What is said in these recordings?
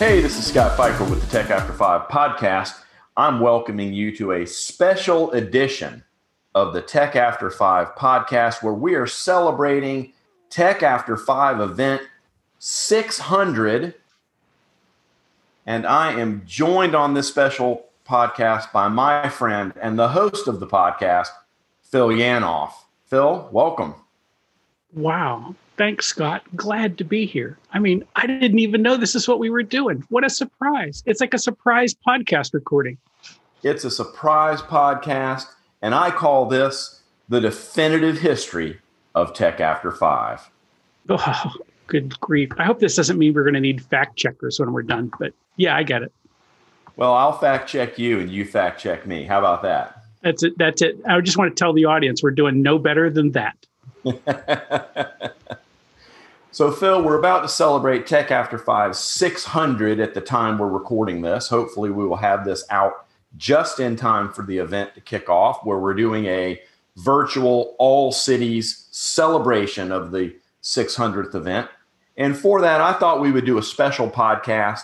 Hey, this is Scott Pfeiffer with the Tech After Five podcast. I'm welcoming you to a special edition of the Tech After Five podcast where we are celebrating Tech After Five event 600. And I am joined on this special podcast by my friend and the host of the podcast, Phil Yanov. Phil, welcome. Wow. Thanks, Scott. Glad to be here. I mean, I didn't even know this is what we were doing. What a surprise. It's like a surprise podcast recording. It's a surprise podcast, and I call this the definitive history of Tech After Five. Oh, good grief. I hope this doesn't mean we're going to need fact checkers when we're done, but yeah, I get it. Well, I'll fact check you and you fact check me. How about that? That's it. That's it. I just want to tell the audience we're doing no better than that. So, Phil, we're about to celebrate Tech After Five 600 at the time we're recording this. Hopefully, we will have this out just in time for the event to kick off, where we're doing a virtual all cities celebration of the 600th event. And for that, I thought we would do a special podcast.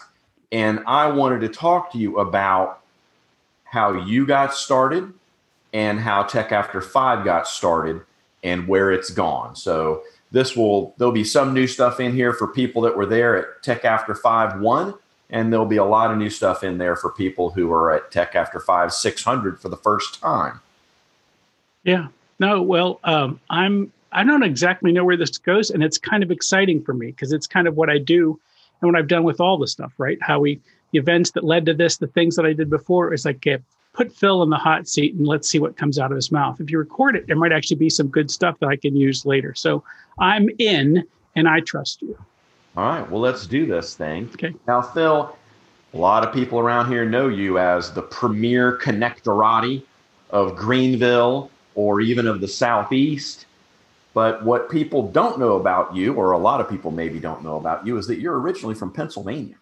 And I wanted to talk to you about how you got started and how Tech After Five got started and where it's gone. So, this will there'll be some new stuff in here for people that were there at Tech After Five One, and there'll be a lot of new stuff in there for people who are at Tech After Five Six Hundred for the first time. Yeah. No. Well, um, I'm I don't exactly know where this goes, and it's kind of exciting for me because it's kind of what I do and what I've done with all the stuff. Right? How we the events that led to this, the things that I did before is like put Phil in the hot seat and let's see what comes out of his mouth. If you record it, there might actually be some good stuff that I can use later. So I'm in and I trust you. All right. Well, let's do this thing. Okay. Now, Phil, a lot of people around here know you as the premier connectorati of Greenville or even of the Southeast. But what people don't know about you, or a lot of people maybe don't know about you, is that you're originally from Pennsylvania.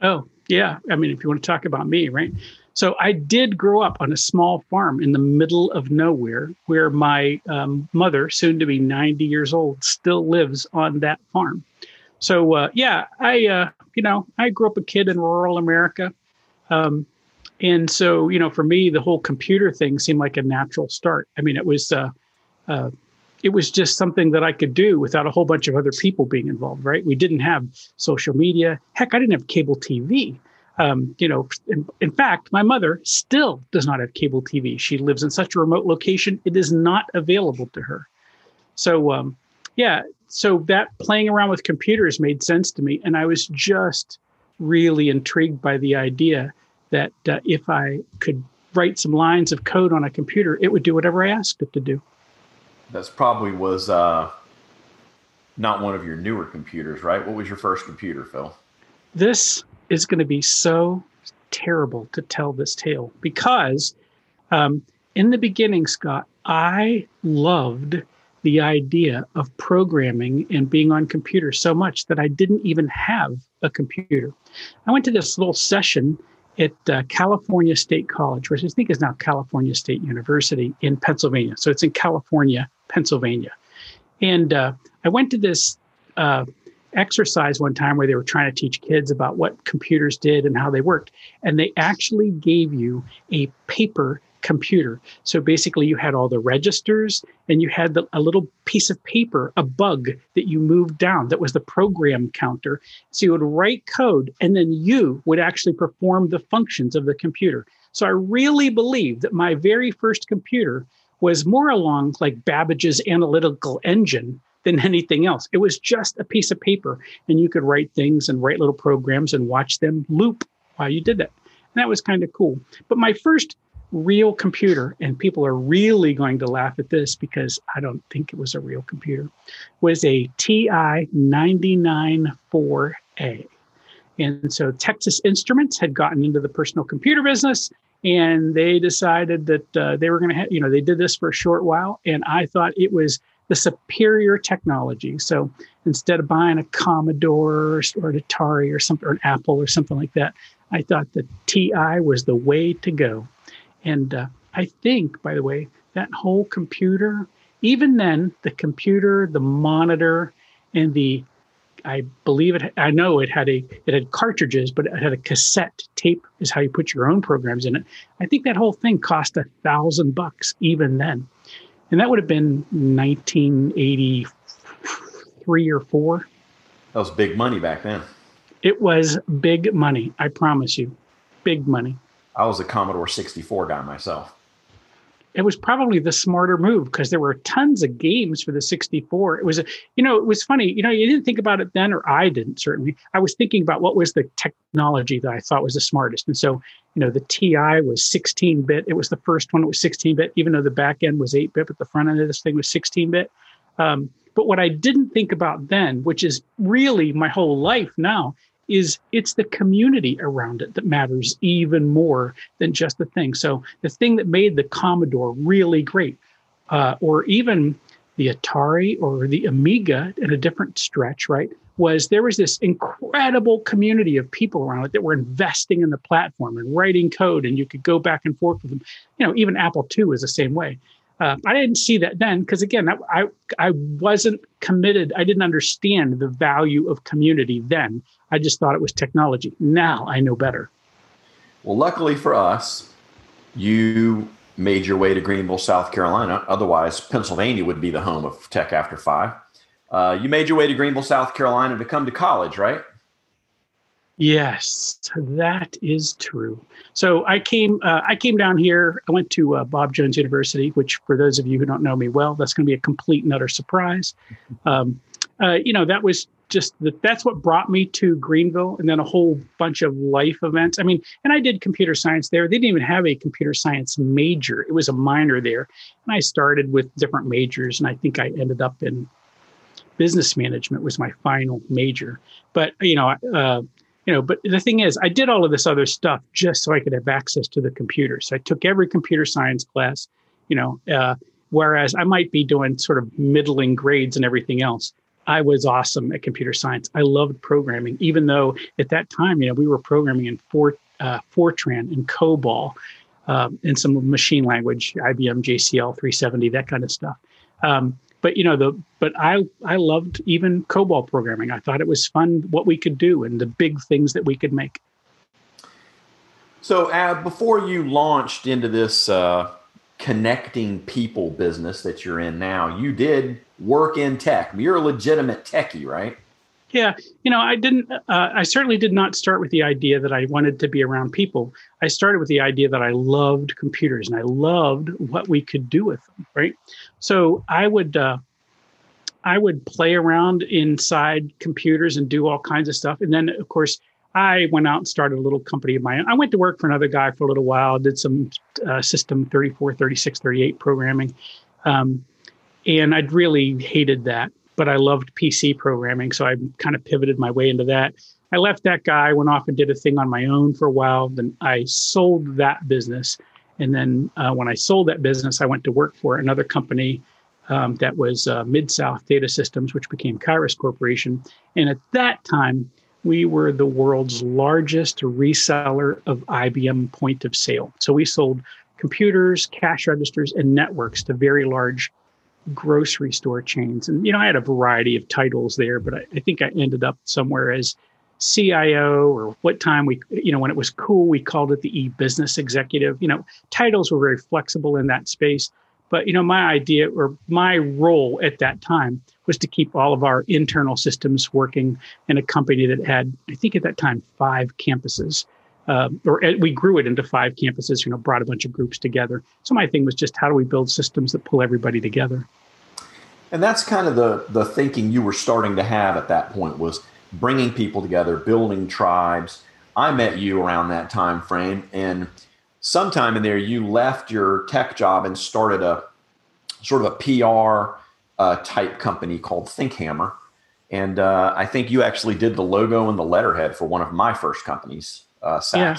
Oh, yeah. I mean, if you want to talk about me, right? So I did grow up on a small farm in the middle of nowhere where my um, mother, soon to be 90 years old, still lives on that farm. So uh, yeah, I uh, you know I grew up a kid in rural America, um, and so you know for me the whole computer thing seemed like a natural start. I mean it was uh, uh it was just something that I could do without a whole bunch of other people being involved. Right? We didn't have social media. Heck, I didn't have cable TV um, you know, in, in, fact, my mother still does not have cable TV. She lives in such a remote location, it is not available to her. So, um, yeah, so that playing around with computers made sense to me. And I was just really intrigued by the idea that uh, if I could write some lines of code on a computer, it would do whatever I asked it to do. That's probably was uh, not one of your newer computers, right? What was your first computer, Phil? This is going to be so terrible to tell this tale because um, in the beginning, Scott, I loved the idea of programming and being on computers so much that I didn't even have a computer. I went to this little session at uh, California State College, which I think is now California State University in Pennsylvania. So it's in California, Pennsylvania. And uh, I went to this uh, exercise one time where they were trying to teach kids about what computers did and how they worked. And they actually gave you a paper computer. So basically, you had all the registers and you had the, a little piece of paper, a bug that you moved down that was the program counter. So you would write code and then you would actually perform the functions of the computer. So I really believe that my very first computer was more along like Babbage's analytical engine than anything else. It was just a piece of paper, and you could write things and write little programs and watch them loop while you did that. And that was kind of cool. But my first real computer, and people are really going to laugh at this because I don't think it was a real computer, was a TI 994A. And so Texas Instruments had gotten into the personal computer business and they decided that uh, they were going to, ha- you know, they did this for a short while. And I thought it was the superior technology. So instead of buying a Commodore or, an Atari or something, or an Apple or something like that, I thought the TI was the way to go. And uh, I think, by the way, that whole computer, even then, the computer, the monitor, and the I believe it. I know it had a it had cartridges, but it had a cassette tape. Is how you put your own programs in it. I think that whole thing cost a thousand bucks even then, and that would have been 1983 or four. That was big money back then. It was big money. I promise you, big money. I was a Commodore 64 guy myself it was probably the smarter move because there were tons of games for the 64. It was, you know, it was funny. You know, you didn't think about it then, or I didn't certainly. I was thinking about what was the technology that I thought was the smartest. And so, you know, the TI was 16 bit. It was the first one that was 16 bit, even though the back end was 8 bit, but the front end of this thing was 16 bit. Um, but what I didn't think about then, which is really my whole life now, is it's the community around it that matters even more than just the thing. So the thing that made the Commodore really great, uh, or even the Atari or the Amiga in a different stretch, right, was there was this incredible community of people around it that were investing in the platform and writing code, and you could go back and forth with them. You know, even Apple II is the same way. Uh, I didn't see that then because again, I, I I wasn't committed. I didn't understand the value of community then. I just thought it was technology. Now I know better. Well, luckily for us, you made your way to Greenville, South Carolina. Otherwise, Pennsylvania would be the home of Tech After Five. Uh, you made your way to Greenville, South Carolina to come to college, right? Yes, that is true. So I came, uh, I came down here. I went to uh, Bob Jones University, which, for those of you who don't know me well, that's going to be a complete and utter surprise. Um, uh, you know, that was just the, that's what brought me to Greenville, and then a whole bunch of life events. I mean, and I did computer science there. They didn't even have a computer science major; it was a minor there. And I started with different majors, and I think I ended up in business management was my final major. But you know, uh, you know, but the thing is, I did all of this other stuff just so I could have access to the computer. So I took every computer science class, you know, uh, whereas I might be doing sort of middling grades and everything else. I was awesome at computer science. I loved programming, even though at that time, you know, we were programming in Fort, uh, Fortran and COBOL um, and some machine language, IBM JCL 370, that kind of stuff. Um, but you know the but I I loved even COBOL programming. I thought it was fun what we could do and the big things that we could make. So uh, before you launched into this uh, connecting people business that you're in now, you did work in tech. You're a legitimate techie, right? Yeah, you know, I didn't. Uh, I certainly did not start with the idea that I wanted to be around people. I started with the idea that I loved computers and I loved what we could do with them. Right. So I would, uh, I would play around inside computers and do all kinds of stuff. And then, of course, I went out and started a little company of my own. I went to work for another guy for a little while. Did some uh, system 34, 36, 38 programming. Um, and I'd really hated that but I loved PC programming. So I kind of pivoted my way into that. I left that guy, went off and did a thing on my own for a while. Then I sold that business. And then uh, when I sold that business, I went to work for another company um, that was uh, Mid South Data Systems, which became Kairos Corporation. And at that time, we were the world's largest reseller of IBM point of sale. So we sold computers, cash registers, and networks to very large grocery store chains. And, you know, I had a variety of titles there, but I, I think I ended up somewhere as CIO or what time we, you know, when it was cool, we called it the e business executive. You know, titles were very flexible in that space. But, you know, my idea or my role at that time was to keep all of our internal systems working in a company that had, I think at that time, five campuses um, or we grew it into five campuses, you know, brought a bunch of groups together. So my thing was just how do we build systems that pull everybody together? And that's kind of the the thinking you were starting to have at that point was bringing people together, building tribes. I met you around that time frame, and sometime in there, you left your tech job and started a sort of a PR uh, type company called ThinkHammer. And uh, I think you actually did the logo and the letterhead for one of my first companies uh, Yeah.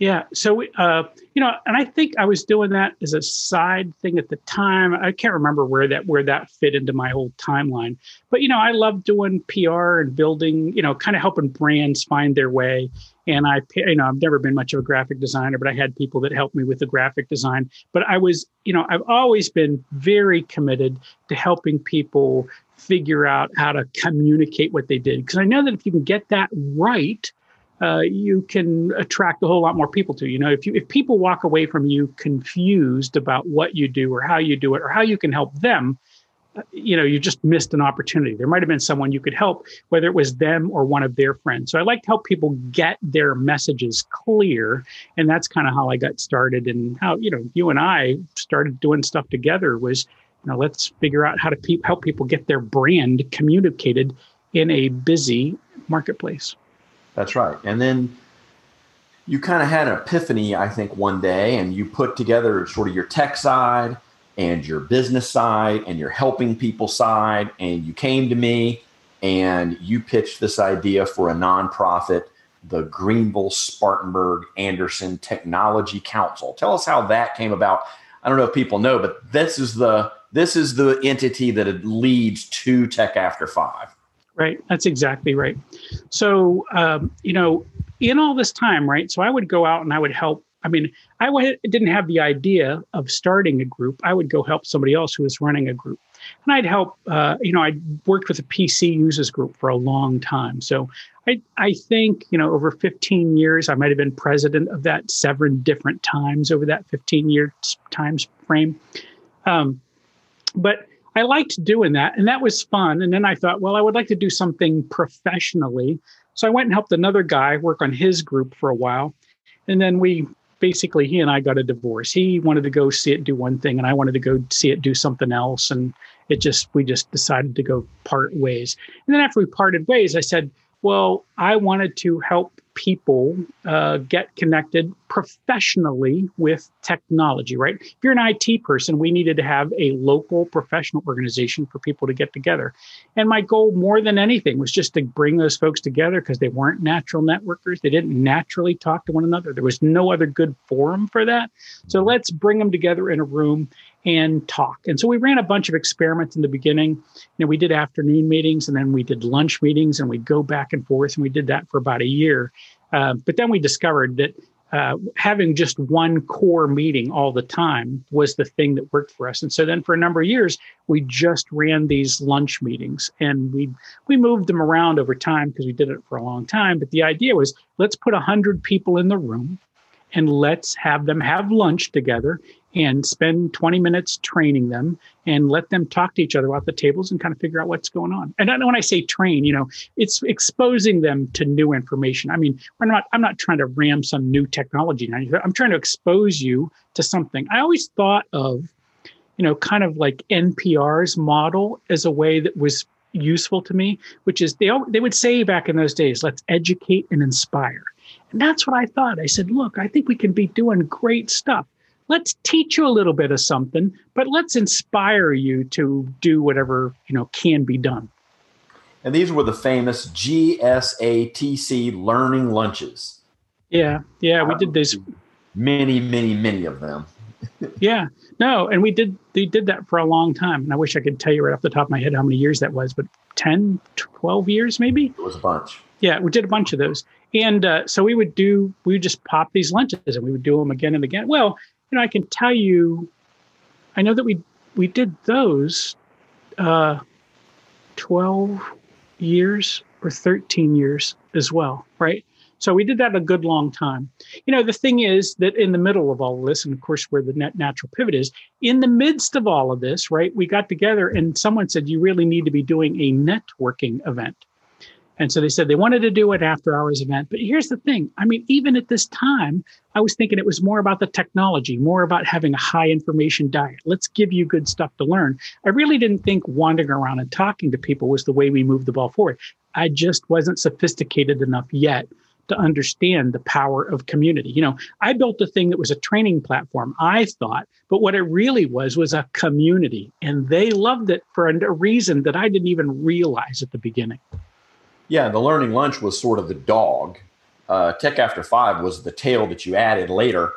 Yeah. So, uh, you know, and I think I was doing that as a side thing at the time. I can't remember where that where that fit into my whole timeline. But you know, I love doing PR and building. You know, kind of helping brands find their way. and I, you know, I've never been much of a graphic designer, but I had people that helped me with the graphic design. But I was, you know, I've always been very committed to helping people figure out how to communicate what they did because I know that if you can get that right, uh, you can attract a whole lot more people to you. know if you if people walk away from you confused about what you do or how you do it or how you can help them you know you just missed an opportunity there might have been someone you could help whether it was them or one of their friends so i like to help people get their messages clear and that's kind of how i got started and how you know you and i started doing stuff together was you know let's figure out how to pe- help people get their brand communicated in a busy marketplace that's right and then you kind of had an epiphany i think one day and you put together sort of your tech side and your business side and your helping people side. And you came to me and you pitched this idea for a nonprofit, the Greenville Spartanburg Anderson Technology Council. Tell us how that came about. I don't know if people know, but this is the this is the entity that leads to Tech After Five. Right. That's exactly right. So, um, you know, in all this time, right? So I would go out and I would help I mean, I w- didn't have the idea of starting a group. I would go help somebody else who was running a group. And I'd help, uh, you know, I worked with a PC users group for a long time. So I, I think, you know, over 15 years, I might have been president of that seven different times over that 15 year times frame. Um, but I liked doing that, and that was fun. And then I thought, well, I would like to do something professionally. So I went and helped another guy work on his group for a while. And then we basically he and I got a divorce. He wanted to go see it do one thing, and I wanted to go see it do something else. And it just we just decided to go part ways. And then after we parted ways, I said, well, I wanted to help people uh, get connected professionally with technology, right? If you're an IT person, we needed to have a local professional organization for people to get together. And my goal more than anything was just to bring those folks together because they weren't natural networkers. They didn't naturally talk to one another. There was no other good forum for that. So let's bring them together in a room and talk. And so we ran a bunch of experiments in the beginning. You know, we did afternoon meetings and then we did lunch meetings and we'd go back and forth and we did that for about a year. Uh, but then we discovered that uh, having just one core meeting all the time was the thing that worked for us. And so then for a number of years, we just ran these lunch meetings and we we moved them around over time because we did it for a long time. But the idea was let's put 100 people in the room and let's have them have lunch together and spend 20 minutes training them and let them talk to each other at the tables and kind of figure out what's going on. And when I say train, you know, it's exposing them to new information. I mean, we're not, I'm not trying to ram some new technology. I'm trying to expose you to something. I always thought of, you know, kind of like NPR's model as a way that was useful to me, which is they, they would say back in those days, let's educate and inspire. And that's what I thought. I said, look, I think we can be doing great stuff let's teach you a little bit of something, but let's inspire you to do whatever, you know, can be done. And these were the famous GSATC learning lunches. Yeah, yeah, we did this. Many, many, many of them. yeah, no, and we did they did that for a long time. And I wish I could tell you right off the top of my head how many years that was, but 10, 12 years maybe. It was a bunch. Yeah, we did a bunch of those. And uh, so we would do, we would just pop these lunches and we would do them again and again. Well, you know, I can tell you, I know that we we did those uh, twelve years or thirteen years as well, right? So we did that a good long time. You know, the thing is that in the middle of all of this, and of course where the net natural pivot is, in the midst of all of this, right, we got together and someone said you really need to be doing a networking event. And so they said they wanted to do an after hours event. But here's the thing I mean, even at this time, I was thinking it was more about the technology, more about having a high information diet. Let's give you good stuff to learn. I really didn't think wandering around and talking to people was the way we moved the ball forward. I just wasn't sophisticated enough yet to understand the power of community. You know, I built a thing that was a training platform, I thought, but what it really was was a community. And they loved it for a reason that I didn't even realize at the beginning. Yeah, the learning lunch was sort of the dog. Uh, Tech After Five was the tail that you added later.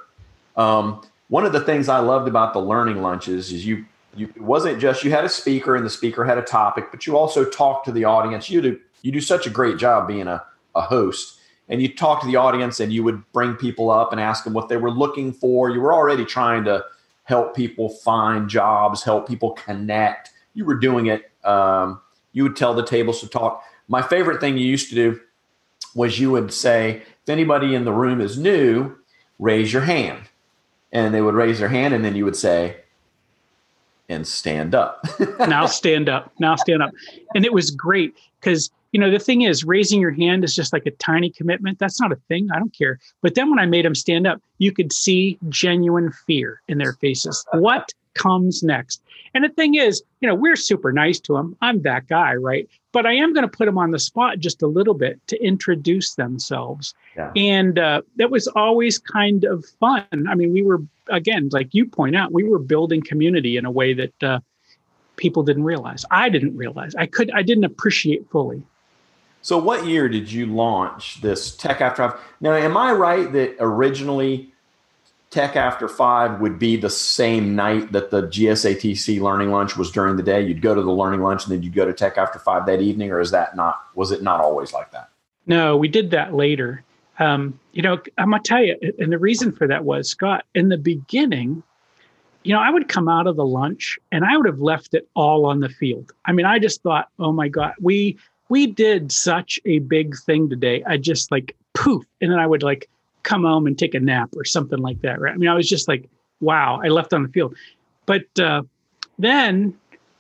Um, one of the things I loved about the learning lunches is you you it wasn't just you had a speaker and the speaker had a topic, but you also talked to the audience. You do you do such a great job being a, a host. and you talk to the audience and you would bring people up and ask them what they were looking for. You were already trying to help people find jobs, help people connect. You were doing it. Um, you would tell the tables to talk. My favorite thing you used to do was you would say, if anybody in the room is new, raise your hand. And they would raise their hand, and then you would say, and stand up. now stand up. Now stand up. And it was great because you know the thing is raising your hand is just like a tiny commitment that's not a thing i don't care but then when i made them stand up you could see genuine fear in their faces what comes next. And the thing is you know we're super nice to them i'm that guy right? But i am going to put them on the spot just a little bit to introduce themselves. Yeah. and uh, that was always kind of fun. I mean we were again like you point out we were building community in a way that uh, people didn't realize. I didn't realize. I could i didn't appreciate fully. So, what year did you launch this Tech After Five? Now, am I right that originally Tech After Five would be the same night that the GSATC learning lunch was during the day? You'd go to the learning lunch and then you'd go to Tech After Five that evening, or is that not? Was it not always like that? No, we did that later. Um, you know, I'm gonna tell you, and the reason for that was Scott. In the beginning, you know, I would come out of the lunch and I would have left it all on the field. I mean, I just thought, oh my God, we we did such a big thing today. I just like poof, and then I would like come home and take a nap or something like that. Right? I mean, I was just like, wow, I left on the field. But uh, then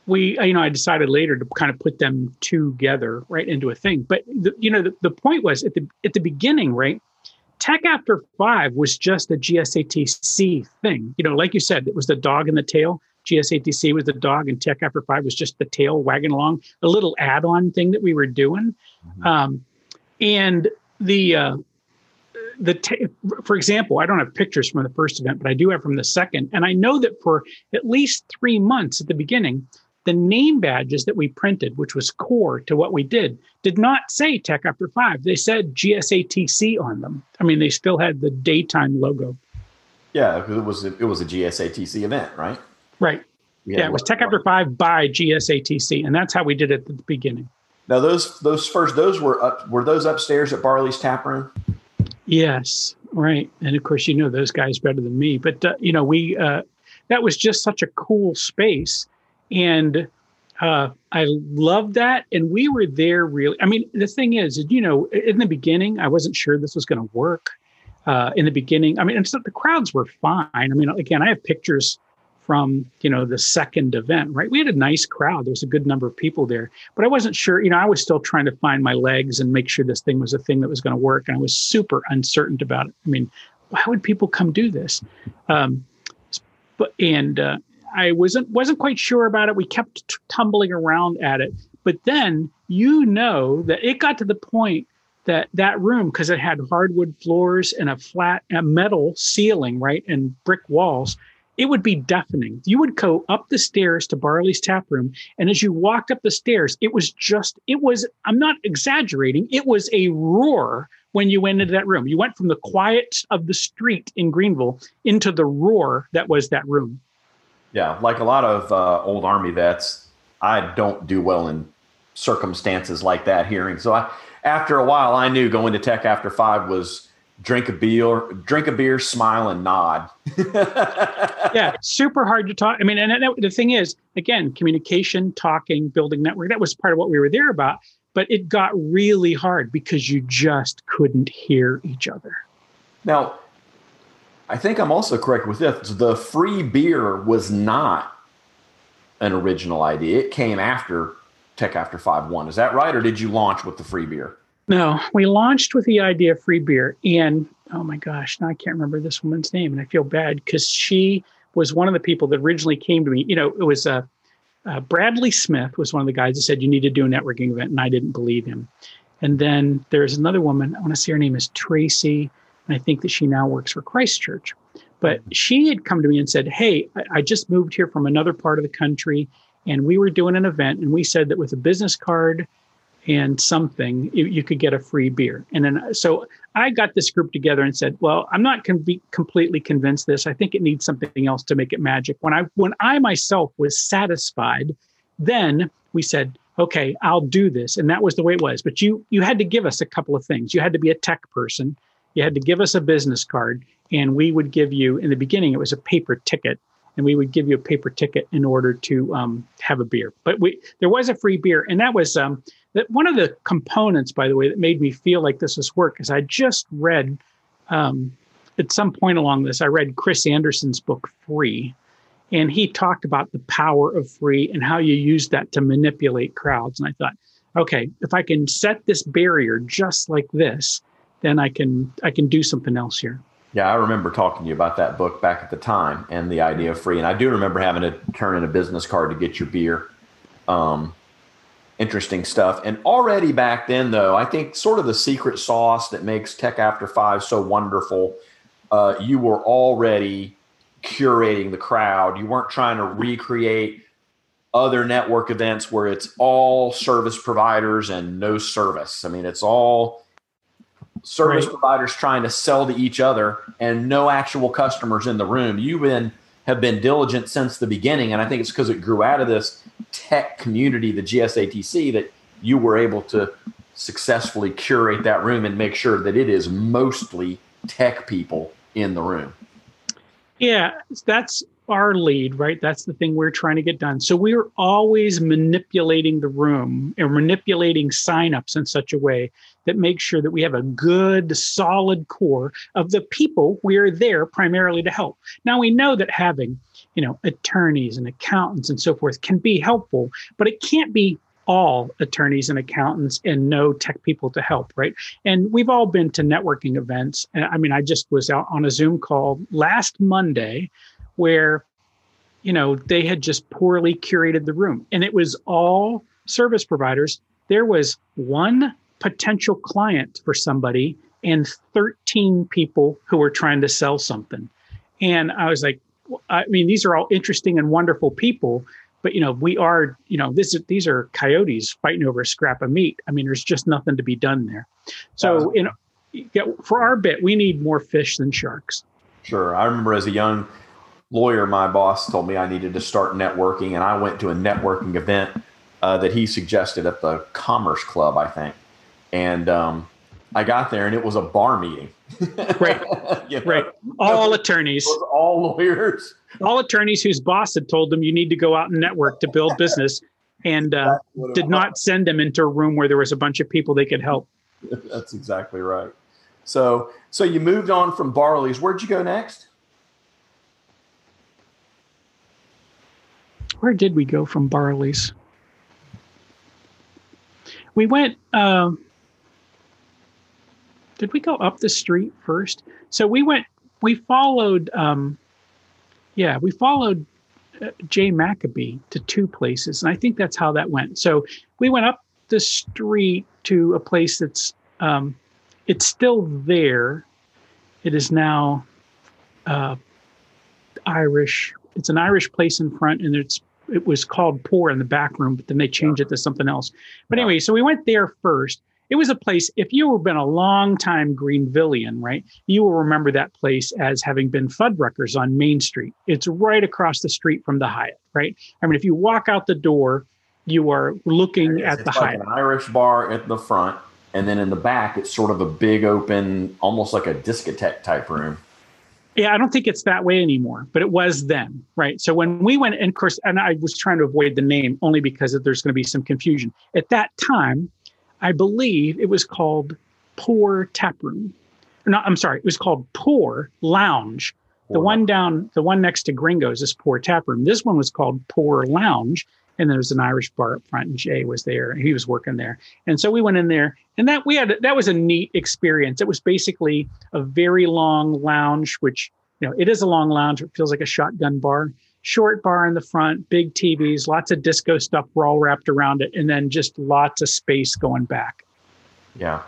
we, you know, I decided later to kind of put them together right into a thing. But the, you know, the, the point was at the at the beginning, right? Tech After Five was just a GSATC thing. You know, like you said, it was the dog and the tail. GSATC was the dog, and Tech After Five was just the tail wagging along, a little add-on thing that we were doing. Mm-hmm. Um, and the uh, the t- for example, I don't have pictures from the first event, but I do have from the second, and I know that for at least three months at the beginning, the name badges that we printed, which was core to what we did, did not say Tech After Five. They said GSATC on them. I mean, they still had the daytime logo. Yeah, it was it was a GSATC event, right? Right. Yeah, it was Tech After Five by GSATC, and that's how we did it at the beginning. Now those those first those were up were those upstairs at Barley's Tap Room. Yes, right, and of course you know those guys better than me. But uh, you know we uh, that was just such a cool space, and uh, I loved that. And we were there really. I mean, the thing is, you know, in the beginning, I wasn't sure this was going to work. Uh, in the beginning, I mean, and so the crowds were fine. I mean, again, I have pictures from you know the second event right? We had a nice crowd. There was a good number of people there but i wasn't sure you know i was still trying to find my legs and make sure this thing was a thing that was going to work and i was super uncertain about it. I mean why would people come do this? Um, but and uh, i wasn't wasn't quite sure about it. We kept t- tumbling around at it but then you know that it got to the point that that room because it had hardwood floors and a flat a metal ceiling right and brick walls it would be deafening. You would go up the stairs to Barley's tap room, and as you walked up the stairs, it was just, it was, I'm not exaggerating, it was a roar when you went into that room. You went from the quiet of the street in Greenville into the roar that was that room. Yeah, like a lot of uh, old Army vets, I don't do well in circumstances like that hearing. So I, after a while, I knew going to Tech after five was drink a beer, drink a beer, smile, and nod. yeah, super hard to talk. I mean, and the thing is, again, communication, talking, building network. That was part of what we were there about. But it got really hard because you just couldn't hear each other. Now, I think I'm also correct with this. The free beer was not an original idea. It came after Tech After Five One. Is that right, or did you launch with the free beer? No, we launched with the idea of free beer. And oh my gosh, now I can't remember this woman's name. And I feel bad because she was one of the people that originally came to me. You know, it was uh, uh, Bradley Smith was one of the guys that said, you need to do a networking event. And I didn't believe him. And then there's another woman, I want to say her name is Tracy. And I think that she now works for Christchurch. But she had come to me and said, Hey, I, I just moved here from another part of the country. And we were doing an event. And we said that with a business card, and something, you, you, could get a free beer. And then, so I got this group together and said, well, I'm not completely convinced this. I think it needs something else to make it magic. When I, when I myself was satisfied, then we said, okay, I'll do this. And that was the way it was. But you you had to give us a couple of things. You had to be a tech person. You had to give us a business card, and we would give you in the beginning it was a paper ticket, and we would give you a paper ticket in order to um, have a beer. But we there was a free beer, and that was um, that one of the components, by the way, that made me feel like this was work is I just read um, at some point along this, I read Chris Anderson's book Free, and he talked about the power of free and how you use that to manipulate crowds. And I thought, okay, if I can set this barrier just like this, then I can I can do something else here. Yeah, I remember talking to you about that book back at the time and the idea of free. And I do remember having to turn in a business card to get your beer. Um, interesting stuff. And already back then, though, I think sort of the secret sauce that makes Tech After Five so wonderful, uh, you were already curating the crowd. You weren't trying to recreate other network events where it's all service providers and no service. I mean, it's all service right. providers trying to sell to each other and no actual customers in the room. You've been have been diligent since the beginning, and I think it's because it grew out of this tech community, the GSATC, that you were able to successfully curate that room and make sure that it is mostly tech people in the room. Yeah, that's our lead, right? That's the thing we're trying to get done. So we're always manipulating the room and manipulating signups in such a way that makes sure that we have a good, solid core of the people we're there primarily to help. Now we know that having, you know, attorneys and accountants and so forth can be helpful, but it can't be all attorneys and accountants and no tech people to help, right? And we've all been to networking events. I mean, I just was out on a Zoom call last Monday where, you know, they had just poorly curated the room. And it was all service providers. There was one potential client for somebody and 13 people who were trying to sell something. And I was like, I mean, these are all interesting and wonderful people, but you know we are you know this is these are coyotes fighting over a scrap of meat. I mean there's just nothing to be done there. So you know for our bit we need more fish than sharks. Sure. I remember as a young lawyer my boss told me i needed to start networking and i went to a networking event uh, that he suggested at the commerce club i think and um, I got there and it was a bar meeting. right. you know? Right. All attorneys. all lawyers. All attorneys whose boss had told them you need to go out and network to build business and uh, did not send them into a room where there was a bunch of people they could help. That's exactly right. So, so you moved on from Barley's. Where'd you go next? Where did we go from Barley's? We went. Uh, did we go up the street first? So we went, we followed, um, yeah, we followed uh, Jay Maccabee to two places. And I think that's how that went. So we went up the street to a place that's, um, it's still there. It is now uh, Irish. It's an Irish place in front, and it's it was called Pour in the back room, but then they changed it to something else. But anyway, so we went there first, it was a place, if you have been a long time Greenvillian, right, you will remember that place as having been Fuddruckers on Main Street. It's right across the street from the Hyatt, right? I mean, if you walk out the door, you are looking at the like Hyatt. An Irish bar at the front, and then in the back, it's sort of a big open, almost like a discotheque type room. Yeah, I don't think it's that way anymore, but it was then, right? So when we went, and of course, and I was trying to avoid the name only because there's going to be some confusion. At that time, I believe it was called Pour Tap Room. No, I'm sorry, it was called Pour Lounge. Pour. The one down, the one next to Gringos is Pour Tap Room. This one was called Pour Lounge, and there was an Irish bar up front, and Jay was there, and he was working there. And so we went in there, and that we had that was a neat experience. It was basically a very long lounge, which you know it is a long lounge. It feels like a shotgun bar, short bar in the front, big TVs, lots of disco stuff were all wrapped around it, and then just lots of space going back. Yeah.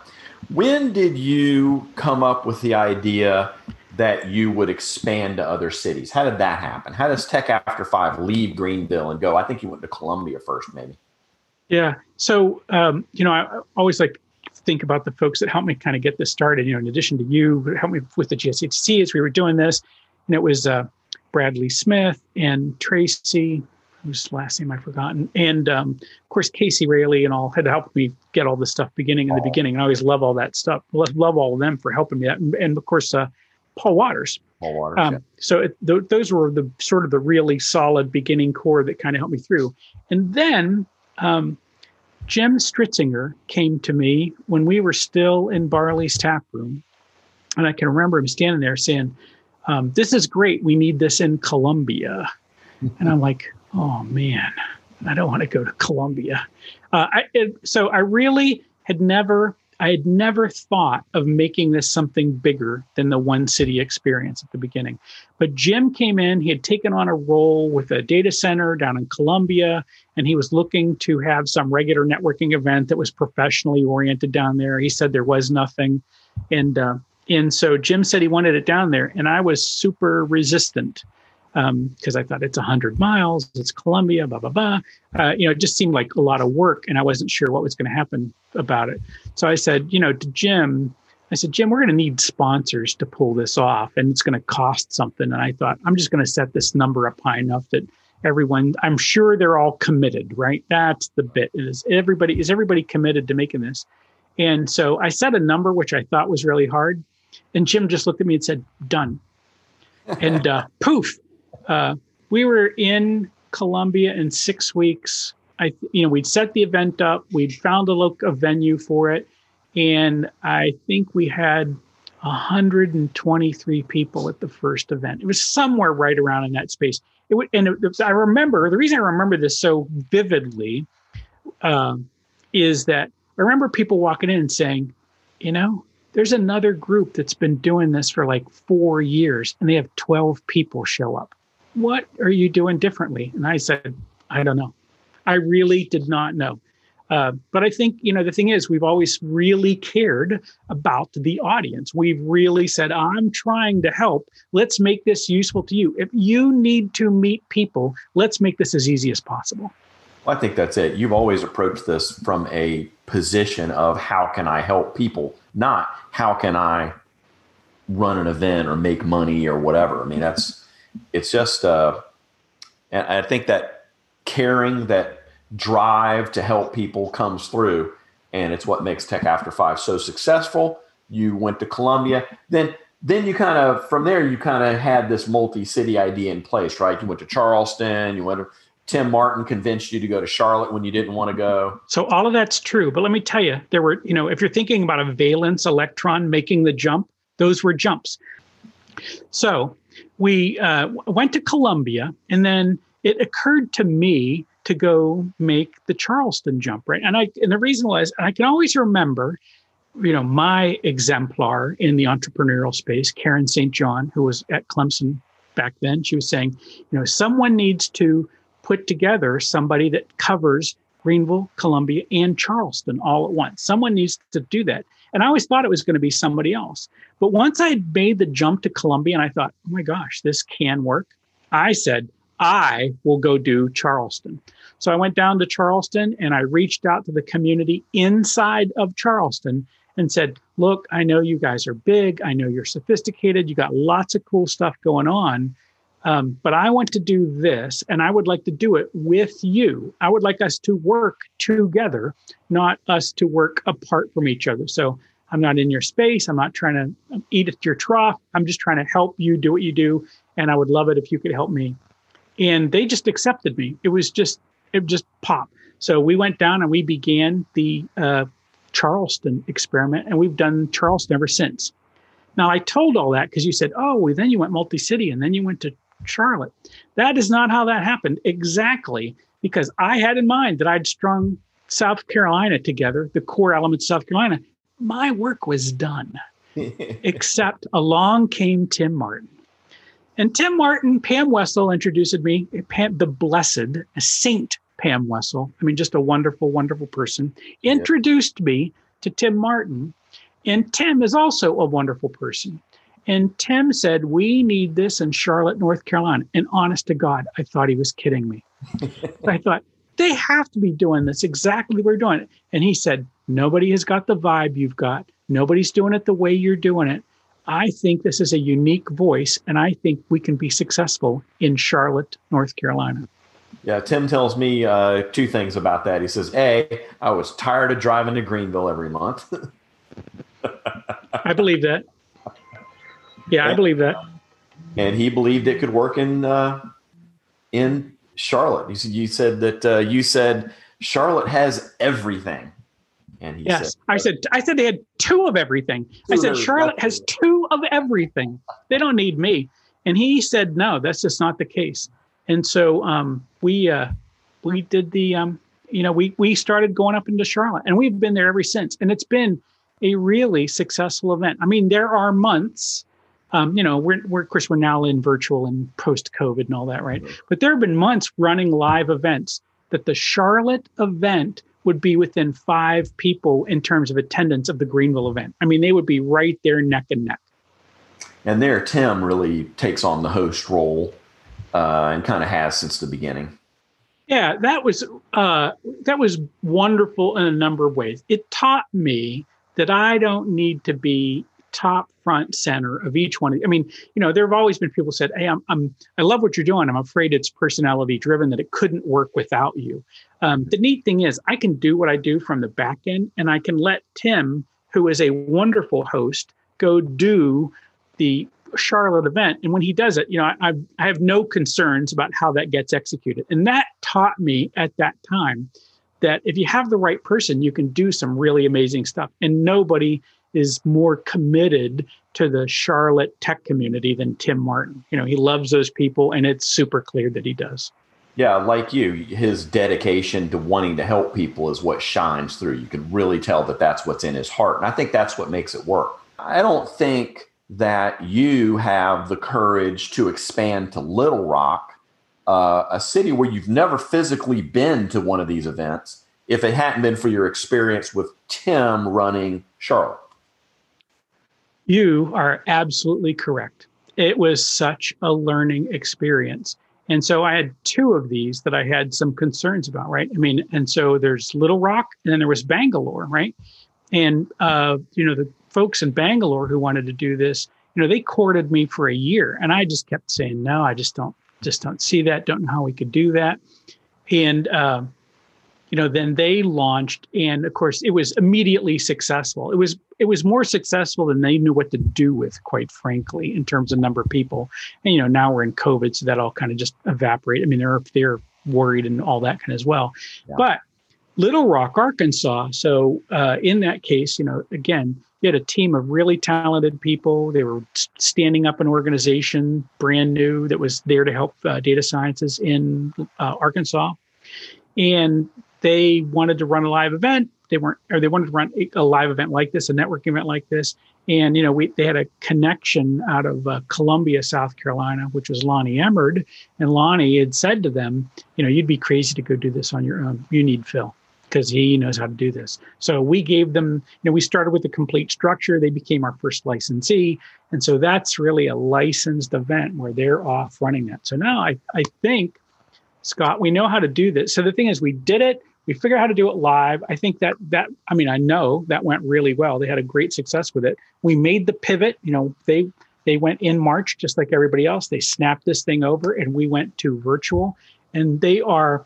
When did you come up with the idea that you would expand to other cities? How did that happen? How does Tech After Five leave Greenville and go? I think you went to Columbia first, maybe. Yeah. So, um, you know, I always like think about the folks that helped me kind of get this started. You know, in addition to you, helped me with the GSATC as we were doing this, and it was uh, Bradley Smith and Tracy. whose last name I've forgotten, and um, of course Casey Rayleigh and all had helped me get all this stuff beginning in the beginning. And I always love all that stuff. Love all of them for helping me. That. And, of course, uh, Paul Waters. Paul Waters. Um, yeah. So it, th- those were the sort of the really solid beginning core that kind of helped me through. And then um, Jim Stritzinger came to me when we were still in Barley's tap room, and I can remember him standing there saying, um, "This is great. We need this in Columbia." and I'm like, "Oh man, I don't want to go to Columbia." Uh, I, it, so I really had never I had never thought of making this something bigger than the one city experience at the beginning. But Jim came in, he had taken on a role with a data center down in Columbia, and he was looking to have some regular networking event that was professionally oriented down there. He said there was nothing. And, uh, and so Jim said he wanted it down there, and I was super resistant because um, I thought it's 100 miles, it's Columbia, blah, blah, blah. Uh, you know, it just seemed like a lot of work, and I wasn't sure what was going to happen about it. So I said, you know, to Jim, I said, Jim, we're going to need sponsors to pull this off, and it's going to cost something. And I thought, I'm just going to set this number up high enough that everyone, I'm sure they're all committed, right? That's the bit. Is everybody is everybody committed to making this? And so I set a number which I thought was really hard, and Jim just looked at me and said, "Done." and uh, poof, uh, we were in Columbia in six weeks. I, you know, we'd set the event up, we'd found a look a venue for it, and I think we had 123 people at the first event. It was somewhere right around in that space. It would, and it, I remember the reason I remember this so vividly um, is that I remember people walking in and saying, you know, there's another group that's been doing this for like four years, and they have 12 people show up what are you doing differently? And I said, I don't know. I really did not know. Uh, but I think, you know, the thing is, we've always really cared about the audience. We've really said, I'm trying to help. Let's make this useful to you. If you need to meet people, let's make this as easy as possible. Well, I think that's it. You've always approached this from a position of how can I help people, not how can I run an event or make money or whatever. I mean, that's it's just, uh, and I think that caring, that drive to help people comes through, and it's what makes Tech After Five so successful. You went to Columbia, then then you kind of from there you kind of had this multi-city idea in place, right? You went to Charleston, you went to Tim Martin convinced you to go to Charlotte when you didn't want to go. So all of that's true, but let me tell you, there were, you know, if you're thinking about a valence electron making the jump, those were jumps. So we uh, went to Columbia, and then it occurred to me to go make the Charleston jump, right? And I and the reason was I can always remember, you know, my exemplar in the entrepreneurial space, Karen St. John, who was at Clemson back then. She was saying, you know, someone needs to put together somebody that covers Greenville, Columbia, and Charleston all at once. Someone needs to do that. And I always thought it was going to be somebody else. But once I made the jump to Columbia and I thought, oh my gosh, this can work, I said, I will go do Charleston. So I went down to Charleston and I reached out to the community inside of Charleston and said, Look, I know you guys are big. I know you're sophisticated. You got lots of cool stuff going on. Um, but I want to do this and I would like to do it with you. I would like us to work together, not us to work apart from each other. So I'm not in your space. I'm not trying to eat at your trough. I'm just trying to help you do what you do. And I would love it if you could help me. And they just accepted me. It was just, it just pop. So we went down and we began the uh, Charleston experiment, and we've done Charleston ever since. Now I told all that because you said, "Oh, well, then you went multi-city, and then you went to Charlotte. That is not how that happened exactly because I had in mind that I'd strung South Carolina together, the core elements of South Carolina. My work was done, except along came Tim Martin. And Tim Martin, Pam Wessel introduced me, Pam, the blessed Saint Pam Wessel. I mean, just a wonderful, wonderful person, introduced yep. me to Tim Martin. And Tim is also a wonderful person. And Tim said, We need this in Charlotte, North Carolina. And honest to God, I thought he was kidding me. I thought, they have to be doing this exactly we're doing it. And he said, Nobody has got the vibe you've got. Nobody's doing it the way you're doing it. I think this is a unique voice, and I think we can be successful in Charlotte, North Carolina. Yeah, Tim tells me uh, two things about that. He says, A, I was tired of driving to Greenville every month. I believe that. Yeah, I believe that. And he believed it could work in uh, in Charlotte. You said you said that uh, you said Charlotte has everything. And he yes, said, I said I said they had two of everything. I said Charlotte has two of everything. They don't need me. And he said no, that's just not the case. And so um, we uh, we did the um, you know we we started going up into Charlotte, and we've been there ever since. And it's been a really successful event. I mean, there are months. Um, you know, we're, we're of course we're now in virtual and post COVID and all that, right? Mm-hmm. But there have been months running live events that the Charlotte event would be within five people in terms of attendance of the Greenville event. I mean, they would be right there neck and neck. And there, Tim really takes on the host role uh, and kind of has since the beginning. Yeah, that was uh, that was wonderful in a number of ways. It taught me that I don't need to be top front center of each one. I mean, you know, there have always been people said, "Hey, I'm, I'm I love what you're doing. I'm afraid it's personality driven that it couldn't work without you." Um, the neat thing is, I can do what I do from the back end, and I can let Tim, who is a wonderful host, go do the Charlotte event. And when he does it, you know, I, I have no concerns about how that gets executed. And that taught me at that time that if you have the right person, you can do some really amazing stuff. And nobody is more committed to the Charlotte tech community than Tim Martin. You know, he loves those people, and it's super clear that he does. Yeah, like you, his dedication to wanting to help people is what shines through. You can really tell that that's what's in his heart. And I think that's what makes it work. I don't think that you have the courage to expand to Little Rock, uh, a city where you've never physically been to one of these events, if it hadn't been for your experience with Tim running Charlotte. You are absolutely correct. It was such a learning experience. And so I had two of these that I had some concerns about, right? I mean, and so there's Little Rock and then there was Bangalore, right? And, uh, you know, the folks in Bangalore who wanted to do this, you know, they courted me for a year, and I just kept saying no. I just don't, just don't see that. Don't know how we could do that. And uh, you know, then they launched, and of course, it was immediately successful. It was it was more successful than they knew what to do with, quite frankly, in terms of number of people. And you know, now we're in COVID, so that all kind of just evaporated. I mean, they're they're worried and all that kind of as well. Yeah. But Little Rock, Arkansas. So uh, in that case, you know, again, you had a team of really talented people. They were standing up an organization, brand new, that was there to help uh, data sciences in uh, Arkansas, and they wanted to run a live event. They weren't, or they wanted to run a live event like this, a networking event like this. And you know, we they had a connection out of uh, Columbia, South Carolina, which was Lonnie Emmerd. and Lonnie had said to them, you know, you'd be crazy to go do this on your own. You need Phil because he knows how to do this. So we gave them, you know, we started with a complete structure. They became our first licensee. And so that's really a licensed event where they're off running that. So now I, I think, Scott, we know how to do this. So the thing is, we did it. We figure out how to do it live. I think that that I mean I know that went really well. They had a great success with it. We made the pivot. You know, they they went in March just like everybody else. They snapped this thing over, and we went to virtual. And they are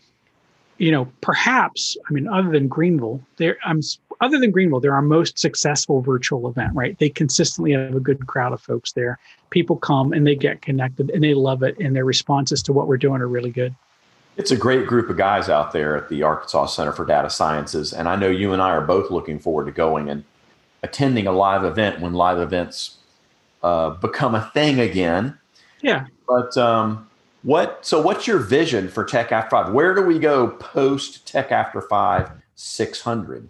you know, perhaps, I mean, other than Greenville, there, I'm other than Greenville, they're our most successful virtual event, right? They consistently have a good crowd of folks there. People come and they get connected and they love it, and their responses to what we're doing are really good. It's a great group of guys out there at the Arkansas Center for Data Sciences, and I know you and I are both looking forward to going and attending a live event when live events uh, become a thing again. Yeah, but um, what so what's your vision for Tech After Five? Where do we go post Tech After Five 600?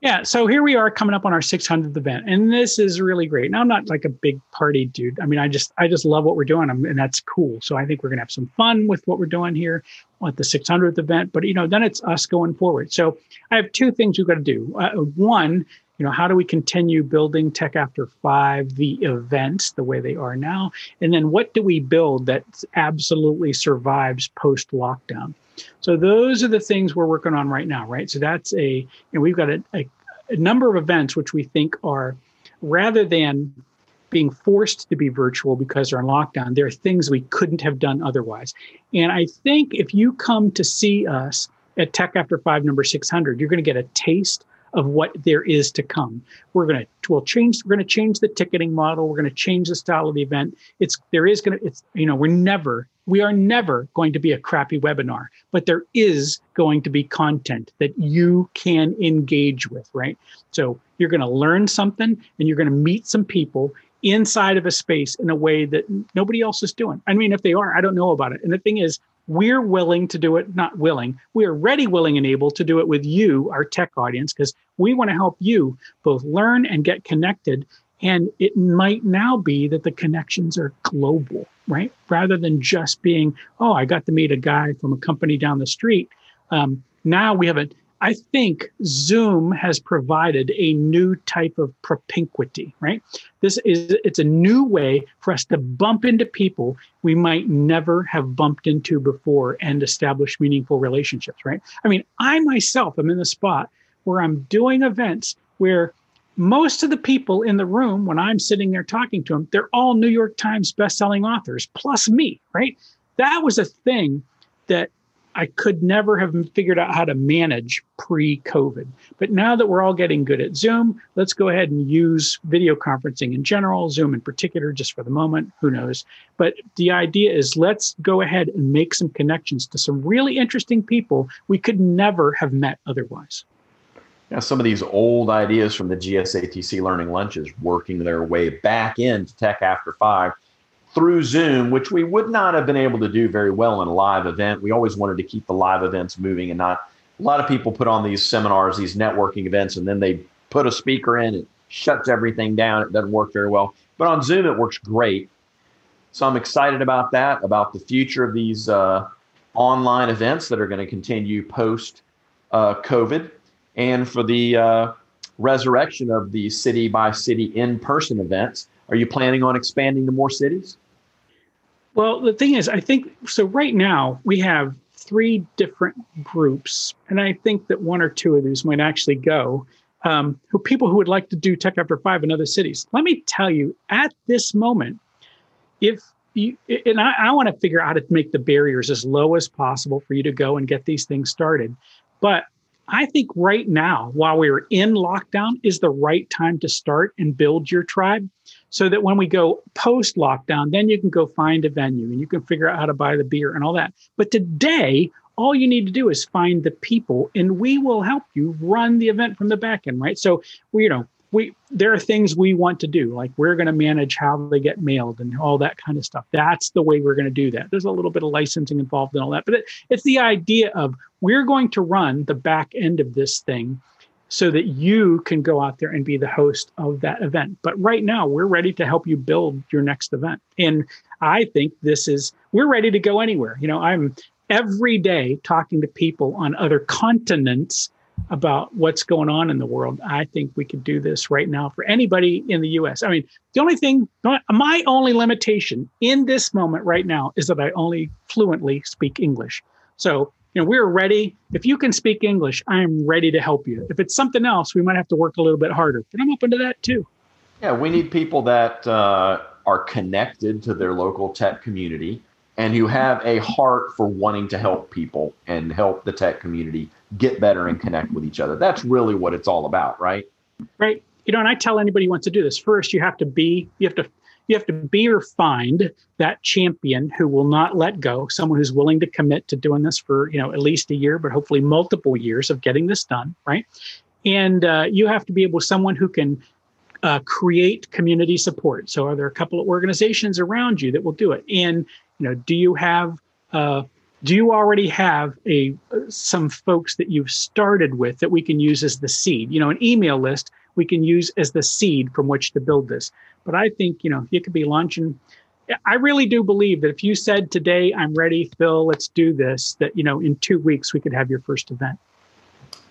Yeah, so here we are coming up on our 600th event, and this is really great. Now I'm not like a big party dude. I mean, I just I just love what we're doing, and that's cool. So I think we're gonna have some fun with what we're doing here at the 600th event. But you know, then it's us going forward. So I have two things we've got to do. Uh, one you know how do we continue building tech after five the events the way they are now and then what do we build that absolutely survives post lockdown so those are the things we're working on right now right so that's a know we've got a, a, a number of events which we think are rather than being forced to be virtual because they're on lockdown. There are things we couldn't have done otherwise. And I think if you come to see us at Tech After Five number 600, you're going to get a taste of what there is to come. We're going to we'll change we're going to change the ticketing model. We're going to change the style of the event. It's there is going to it's you know we're never we are never going to be a crappy webinar, but there is going to be content that you can engage with, right? So you're going to learn something and you're going to meet some people inside of a space in a way that nobody else is doing. I mean, if they are, I don't know about it. And the thing is, we're willing to do it, not willing, we are ready, willing, and able to do it with you, our tech audience, because we want to help you both learn and get connected. And it might now be that the connections are global, right? Rather than just being, oh, I got to meet a guy from a company down the street. Um, now we have a I think Zoom has provided a new type of propinquity, right? This is it's a new way for us to bump into people we might never have bumped into before and establish meaningful relationships, right? I mean, I myself am in the spot where I'm doing events where most of the people in the room when I'm sitting there talking to them, they're all New York Times best-selling authors plus me, right? That was a thing that I could never have figured out how to manage pre COVID. But now that we're all getting good at Zoom, let's go ahead and use video conferencing in general, Zoom in particular, just for the moment. Who knows? But the idea is let's go ahead and make some connections to some really interesting people we could never have met otherwise. Yeah, some of these old ideas from the GSATC learning lunches working their way back into Tech After Five through Zoom, which we would not have been able to do very well in a live event. We always wanted to keep the live events moving and not. A lot of people put on these seminars, these networking events, and then they put a speaker in, it shuts everything down. It doesn't work very well. But on Zoom, it works great. So I'm excited about that, about the future of these uh, online events that are going to continue post uh, COVID, and for the uh, resurrection of the city by city in person events are you planning on expanding to more cities? Well, the thing is, I think so. Right now, we have three different groups, and I think that one or two of these might actually go. Um, who people who would like to do Tech After Five in other cities. Let me tell you, at this moment, if you, and I, I want to figure out how to make the barriers as low as possible for you to go and get these things started. But I think right now, while we're in lockdown, is the right time to start and build your tribe so that when we go post lockdown, then you can go find a venue and you can figure out how to buy the beer and all that. But today, all you need to do is find the people and we will help you run the event from the back end, right? So you know, we there are things we want to do like we're going to manage how they get mailed and all that kind of stuff that's the way we're going to do that there's a little bit of licensing involved in all that but it, it's the idea of we're going to run the back end of this thing so that you can go out there and be the host of that event. But right now, we're ready to help you build your next event. And I think this is, we're ready to go anywhere. You know, I'm every day talking to people on other continents about what's going on in the world. I think we could do this right now for anybody in the US. I mean, the only thing, my only limitation in this moment right now is that I only fluently speak English. So you know, we're ready. If you can speak English, I am ready to help you. If it's something else, we might have to work a little bit harder, but I'm open to that too. Yeah, we need people that uh, are connected to their local tech community and who have a heart for wanting to help people and help the tech community get better and connect with each other. That's really what it's all about, right? Right. You know, and I tell anybody who wants to do this first, you have to be, you have to you have to be or find that champion who will not let go, someone who's willing to commit to doing this for, you know, at least a year, but hopefully multiple years of getting this done, right? And uh, you have to be able someone who can uh, create community support. So, are there a couple of organizations around you that will do it? And you know, do you have uh, do you already have a some folks that you've started with that we can use as the seed? You know, an email list we can use as the seed from which to build this. But I think, you know, you could be launching. I really do believe that if you said today, I'm ready, Phil, let's do this, that, you know, in two weeks we could have your first event.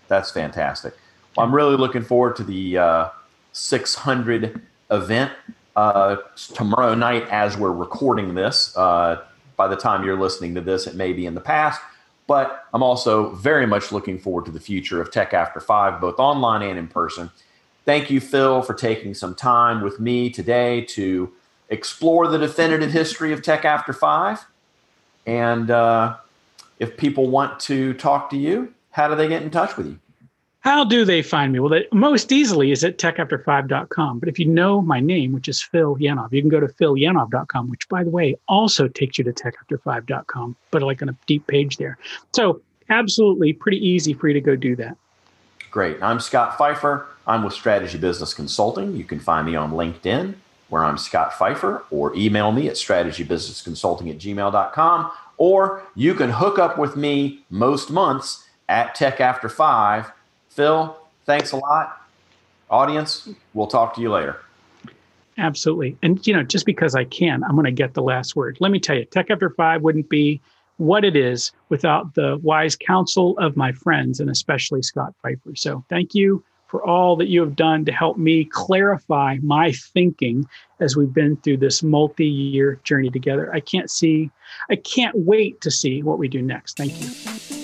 That's fantastic. Well, I'm really looking forward to the uh, 600 event uh, tomorrow night as we're recording this. Uh, by the time you're listening to this, it may be in the past. But I'm also very much looking forward to the future of Tech After Five, both online and in person. thank you, Phil, for taking some time with me today to explore the definitive history of Tech After Five. And uh, if people want to talk to you, how do they get in touch with you? How do they find me? Well, they, most easily is at techafter5.com. But if you know my name, which is Phil Yanov, you can go to philyanov.com, which, by the way, also takes you to techafter5.com, but like on a deep page there. So, absolutely pretty easy for you to go do that. Great. I'm Scott Pfeiffer. I'm with Strategy Business Consulting. You can find me on LinkedIn, where I'm Scott Pfeiffer, or email me at strategybusinessconsulting at gmail.com. Or you can hook up with me most months at Tech After Five Phil, thanks a lot. Audience, we'll talk to you later. Absolutely. And, you know, just because I can, I'm going to get the last word. Let me tell you, Tech After Five wouldn't be what it is without the wise counsel of my friends and especially Scott Pfeiffer. So thank you for all that you have done to help me clarify my thinking as we've been through this multi-year journey together. I can't see, I can't wait to see what we do next. Thank you.